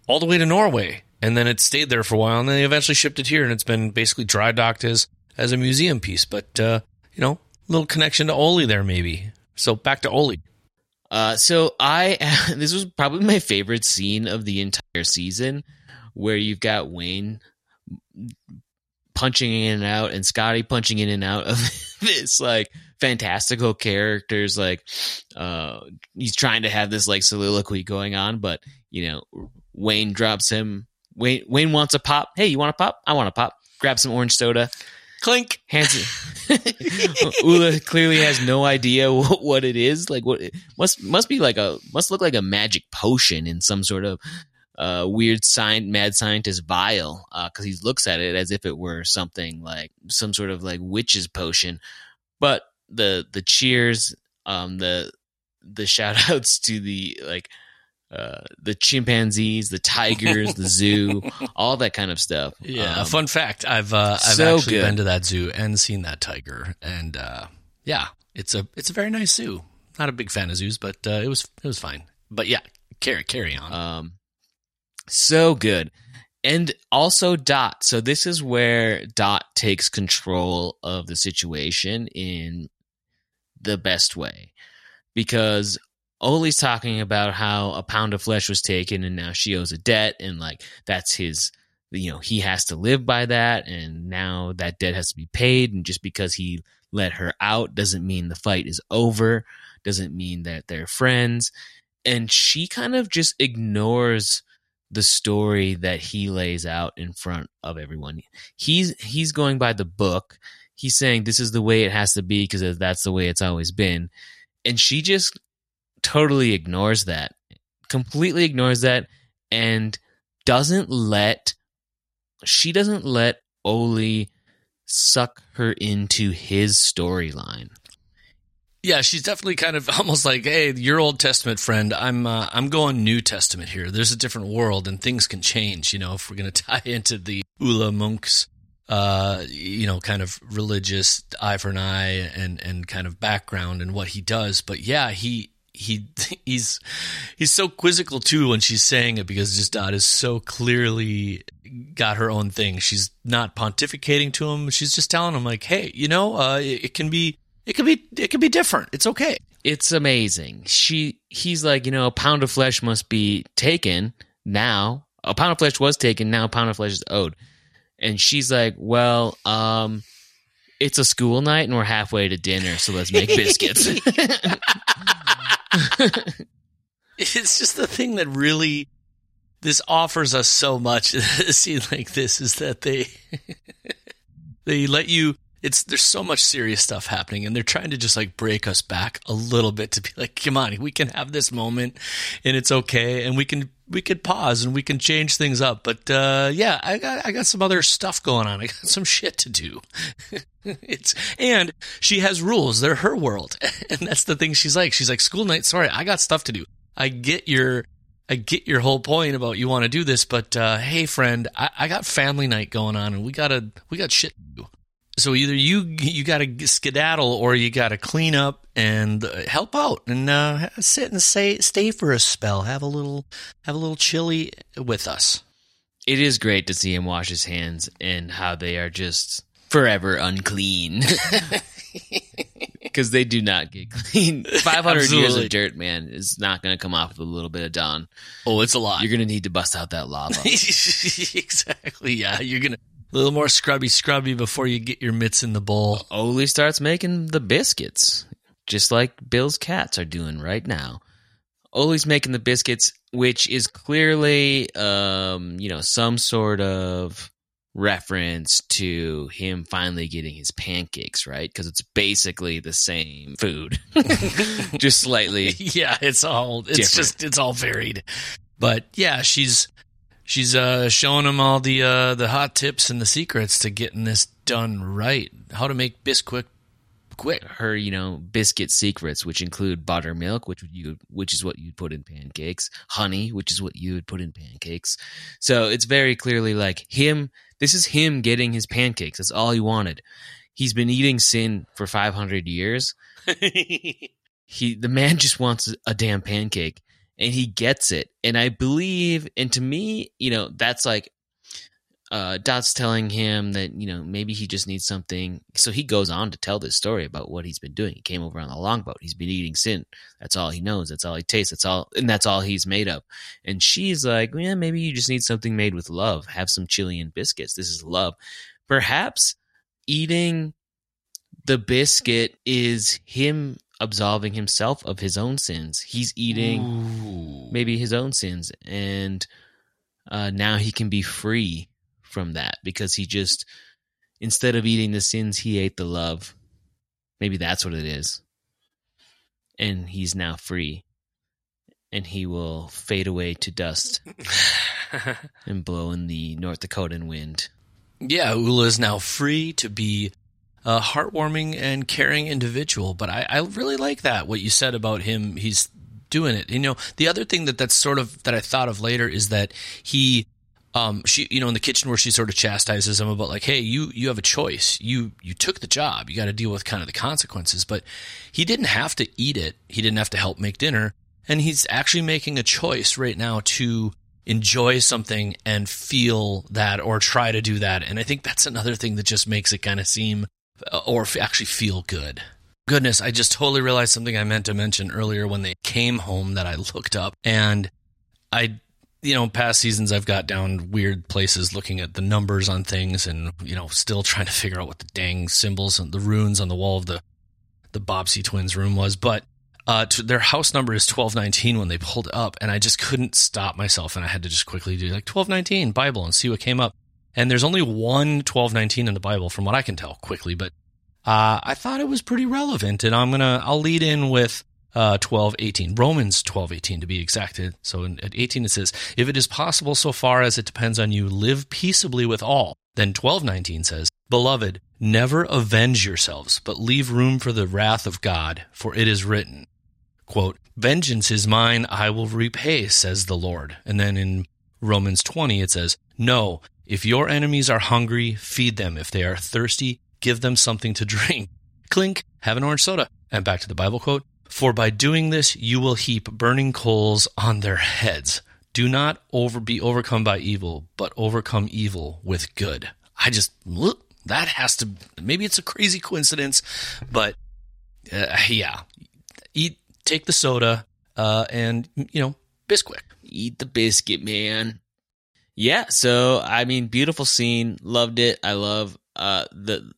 all the way to Norway, and then it stayed there for a while, and then they eventually shipped it here, and it's been basically dry docked as as a museum piece. But uh, you know, little connection to Ole there maybe. So back to Ole. Uh, so I this was probably my favorite scene of the entire season, where you've got Wayne punching in and out and Scotty punching in and out of this like fantastical characters like uh he's trying to have this like soliloquy going on but you know Wayne drops him Wayne Wayne wants a pop hey you want a pop I want a pop grab some orange soda Clink. hands it. Ole clearly has no idea what, what it is. Like what must must be like a must look like a magic potion in some sort of uh, weird science mad scientist vial because he looks at it as if it were something like some sort of like witch's potion. But the the cheers, um, the the shout outs to the like uh, the chimpanzees, the tigers, the zoo, all that kind of stuff. Yeah. Um, fun fact: I've uh, I've so actually good. been to that zoo and seen that tiger, and uh, yeah, it's a it's a very nice zoo. Not a big fan of zoos, but uh, it was it was fine. But yeah, carry carry on. Um, so good. And also Dot. So this is where Dot takes control of the situation in the best way. Because Ole's talking about how a pound of flesh was taken and now she owes a debt and like that's his you know, he has to live by that and now that debt has to be paid and just because he let her out doesn't mean the fight is over, doesn't mean that they're friends. And she kind of just ignores the story that he lays out in front of everyone. He's he's going by the book. He's saying this is the way it has to be because that's the way it's always been. And she just totally ignores that. Completely ignores that and doesn't let she doesn't let Ole suck her into his storyline. Yeah, she's definitely kind of almost like, "Hey, your Old Testament friend, I'm uh, I'm going New Testament here. There's a different world, and things can change. You know, if we're going to tie into the Ole monks, uh, you know, kind of religious eye for an eye and and kind of background and what he does. But yeah, he he he's he's so quizzical too when she's saying it because just Dot is so clearly got her own thing. She's not pontificating to him. She's just telling him like, "Hey, you know, uh, it, it can be." It can be it can be different. It's okay. It's amazing. She he's like, you know, a pound of flesh must be taken now. A pound of flesh was taken, now a pound of flesh is owed. And she's like, Well, um, it's a school night and we're halfway to dinner, so let's make biscuits. It's just the thing that really this offers us so much. A scene like this is that they they let you. It's there's so much serious stuff happening, and they're trying to just like break us back a little bit to be like, come on, we can have this moment, and it's okay, and we can we could pause and we can change things up. But uh, yeah, I got I got some other stuff going on. I got some shit to do. it's and she has rules. They're her world, and that's the thing she's like. She's like school night. Sorry, I got stuff to do. I get your I get your whole point about you want to do this, but uh, hey, friend, I, I got family night going on, and we gotta we got shit to do. So either you you got to skedaddle, or you got to clean up and uh, help out, and uh, sit and say stay for a spell, have a little have a little chili with us. It is great to see him wash his hands and how they are just forever unclean. Because they do not get clean. 500 years of dirt, man, is not going to come off with a little bit of dawn. Oh, it's a lot. You're going to need to bust out that lava. exactly. Yeah, you're gonna a little more scrubby, scrubby before you get your mitts in the bowl. Ole starts making the biscuits, just like Bill's cats are doing right now. Ole's making the biscuits, which is clearly, um, you know, some sort of reference to him finally getting his pancakes, right? Because it's basically the same food, just slightly. yeah, it's all it's Different. just it's all varied. But yeah, she's she's uh showing him all the uh the hot tips and the secrets to getting this done right. How to make Bisquick quick. Her, you know, biscuit secrets, which include buttermilk, which you, which is what you'd put in pancakes, honey, which is what you would put in pancakes. So it's very clearly like him. This is him getting his pancakes. That's all he wanted. He's been eating sin for 500 years. He, the man just wants a damn pancake and he gets it. And I believe, and to me, you know, that's like, uh, Dot's telling him that, you know, maybe he just needs something. So he goes on to tell this story about what he's been doing. He came over on the longboat. He's been eating sin. That's all he knows. That's all he tastes. That's all, and that's all he's made of. And she's like, yeah, maybe you just need something made with love. Have some chili and biscuits. This is love. Perhaps eating the biscuit is him absolving himself of his own sins. He's eating Ooh. maybe his own sins and uh, now he can be free from that because he just instead of eating the sins he ate the love maybe that's what it is and he's now free and he will fade away to dust and blow in the north dakotan wind yeah, Ole is now free to be a heartwarming and caring individual. But I, I really like that what you said about him. He's doing it. You know, the other thing that that's sort of that I thought of later is that he. Um, she, you know, in the kitchen where she sort of chastises him about like, hey, you, you have a choice. You, you took the job. You got to deal with kind of the consequences. But he didn't have to eat it. He didn't have to help make dinner. And he's actually making a choice right now to enjoy something and feel that or try to do that. And I think that's another thing that just makes it kind of seem or f- actually feel good. Goodness, I just totally realized something I meant to mention earlier when they came home that I looked up. And I, you know, past seasons I've got down weird places looking at the numbers on things and, you know, still trying to figure out what the dang symbols and the runes on the wall of the, the Bobbsey twins room was. But uh, to, their house number is 1219 when they pulled up, and I just couldn't stop myself, and I had to just quickly do like 1219 Bible and see what came up. And there's only one 1219 in the Bible, from what I can tell quickly, but uh, I thought it was pretty relevant, and I'm gonna I'll lead in with uh, 1218 Romans 1218 to be exact. So in, at 18 it says, "If it is possible, so far as it depends on you, live peaceably with all." Then 1219 says, "Beloved, never avenge yourselves, but leave room for the wrath of God, for it is written." quote, Vengeance is mine, I will repay, says the Lord. And then in Romans 20, it says, No, if your enemies are hungry, feed them. If they are thirsty, give them something to drink. Clink, have an orange soda. And back to the Bible quote, For by doing this, you will heap burning coals on their heads. Do not over be overcome by evil, but overcome evil with good. I just, look, that has to, maybe it's a crazy coincidence, but uh, yeah, eat take the soda uh, and you know Bisquick. eat the biscuit, man. Yeah, so I mean, beautiful scene, loved it. I love uh the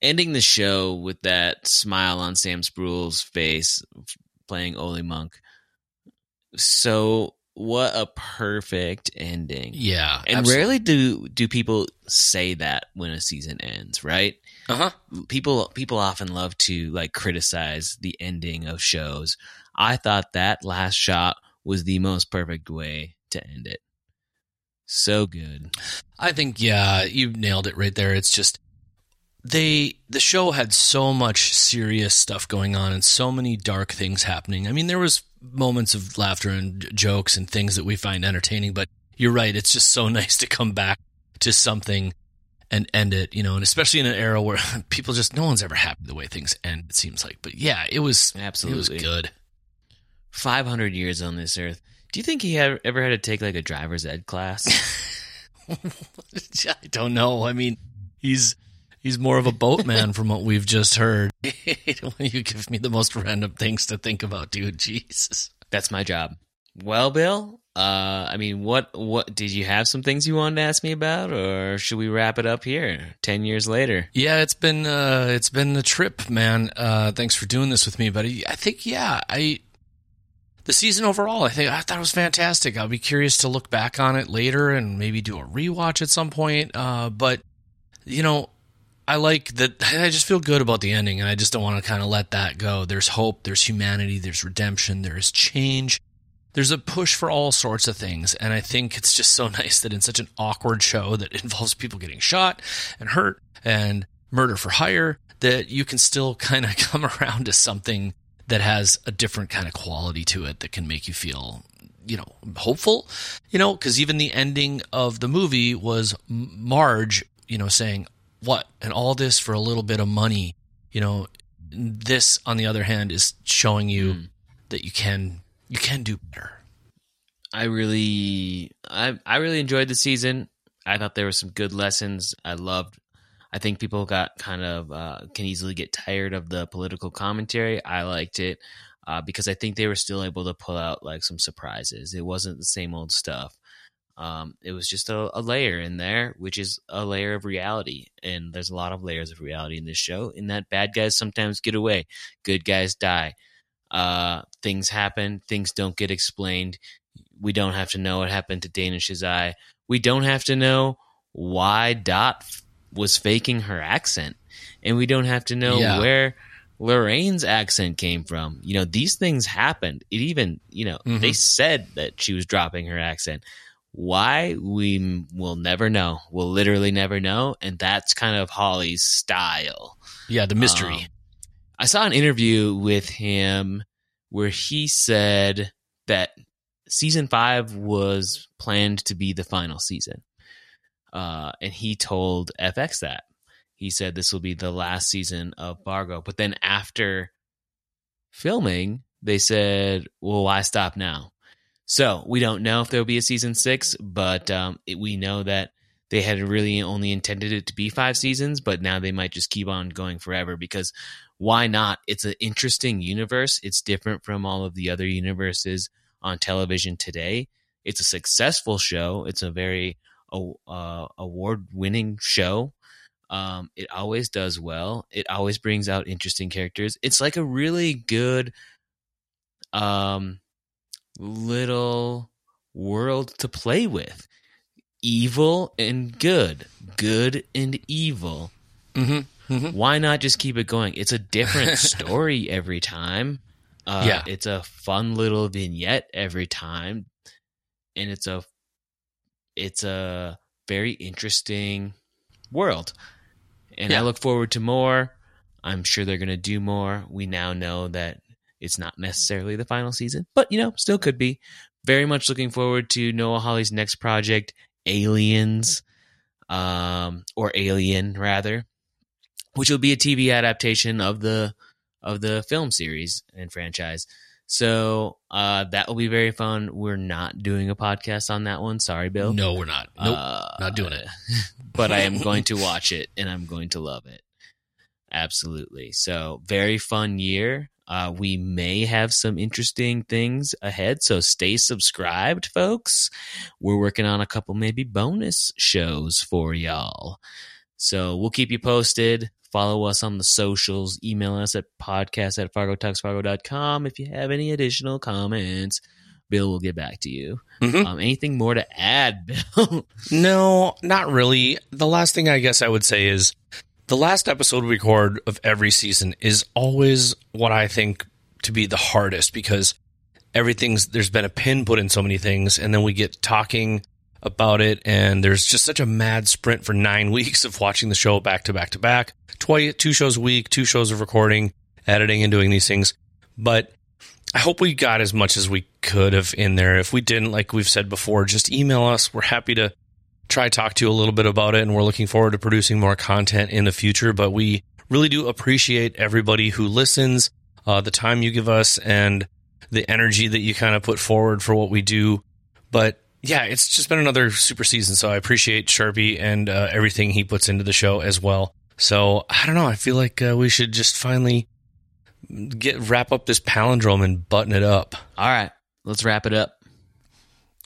ending the show with that smile on Sam Spruell's face playing Ole Monk. So what a perfect ending. Yeah, And rarely do do people say that when a season ends, right? Uh huh. people people often love to like criticize the ending of shows. I thought that last shot was the most perfect way to end it. So good. I think yeah, you nailed it right there. It's just they the show had so much serious stuff going on and so many dark things happening. I mean, there was moments of laughter and jokes and things that we find entertaining, but you're right. It's just so nice to come back to something and end it, you know, and especially in an era where people just no one's ever happy the way things end. It seems like, but yeah, it was Absolutely. it was good. 500 years on this earth. Do you think he had, ever had to take like a driver's ed class? I don't know. I mean, he's he's more of a boatman from what we've just heard. you give me the most random things to think about, dude. Jesus. That's my job. Well, Bill, uh, I mean, what what did you have some things you wanted to ask me about, or should we wrap it up here? Ten years later. Yeah, it's been uh, it's been a trip, man. Uh, thanks for doing this with me, buddy. I think yeah, I the season overall, I think I thought it was fantastic. I'll be curious to look back on it later and maybe do a rewatch at some point. Uh, but you know, I like that. I just feel good about the ending, and I just don't want to kind of let that go. There's hope, there's humanity, there's redemption, there's change, there's a push for all sorts of things. And I think it's just so nice that in such an awkward show that involves people getting shot and hurt and murder for hire, that you can still kind of come around to something that has a different kind of quality to it that can make you feel you know hopeful you know because even the ending of the movie was marge you know saying what? And all this for a little bit of money you know? This on the other hand is showing you mm. that you can you can do better. I really i i really enjoyed the season. I thought there were some good lessons. I loved I think people got kind of uh, can easily get tired of the political commentary. I liked it uh, because I think they were still able to pull out like some surprises. It wasn't the same old stuff. Um, it was just a, a, layer in there, which is a layer of reality. And there's a lot of layers of reality in this show. In that bad guys sometimes get away, good guys die. Uh, things happen, things don't get explained. We don't have to know what happened to Dana Shizai. We don't have to know why Dot was faking her accent, and we don't have to know yeah. where Lorraine's accent came from. You know, these things happened. It even, you know, mm-hmm. they said that she was dropping her accent. Why we will never know. We'll literally never know, and that's kind of Hawley's style. Yeah, the mystery. Um, I saw an interview with him where he said that season five was planned to be the final season. Uh, and he told FX that. He said this will be the last season of Fargo. But then after filming, they said, well, why stop now? So we don't know if there'll be a season six, but um, it, we know that they had really only intended it to be five seasons, but now they might just keep on going forever because why not? It's an interesting universe. It's different from all of the other universes on television today. It's a successful show. It's a very uh, award winning show. Um, it always does well. It always brings out interesting characters. It's like a really good um, little world to play with. Evil and good, good and evil. Mm-hmm, mm-hmm. Why not just keep it going? It's a different story every time. Uh, yeah, it's a fun little vignette every time, and it's a it's a very interesting world. And yeah. I look forward to more. I'm sure they're going to do more. We now know that it's not necessarily the final season, but you know, still could be. Very much looking forward to Noah Hawley's next project, Aliens, um, or Alien rather, which will be a TV adaptation of the of the film series and franchise. So uh, that will be very fun. We're not doing a podcast on that one. Sorry, Bill. No, we're not. Nope, uh, not doing it. but I am going to watch it and I'm going to love it. Absolutely. So very fun year. Uh, we may have some interesting things ahead, so stay subscribed, folks. We're working on a couple maybe bonus shows for y'all. So we'll keep you posted. Follow us on the socials. Email us at podcast at fargotalksfargo.com if you have any additional comments. Bill will get back to you. Mm-hmm. Um, anything more to add, Bill? no, not really. The last thing I guess I would say is the last episode we record of every season is always what I think to be the hardest because everything's there's been a pin put in so many things, and then we get talking about it, and there's just such a mad sprint for nine weeks of watching the show back to back to back, twice, two shows a week, two shows of recording, editing, and doing these things. But I hope we got as much as we could have in there. If we didn't, like we've said before, just email us. We're happy to try talk to you a little bit about it, and we're looking forward to producing more content in the future. But we really do appreciate everybody who listens, uh, the time you give us, and the energy that you kind of put forward for what we do. But yeah, it's just been another super season. So I appreciate Charpie and uh, everything he puts into the show as well. So I don't know. I feel like uh, we should just finally get wrap up this palindrome and button it up. All right, let's wrap it up.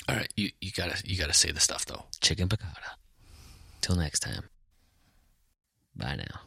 All right, you, you gotta you gotta say the stuff though. Chicken piccata. Till next time. Bye now.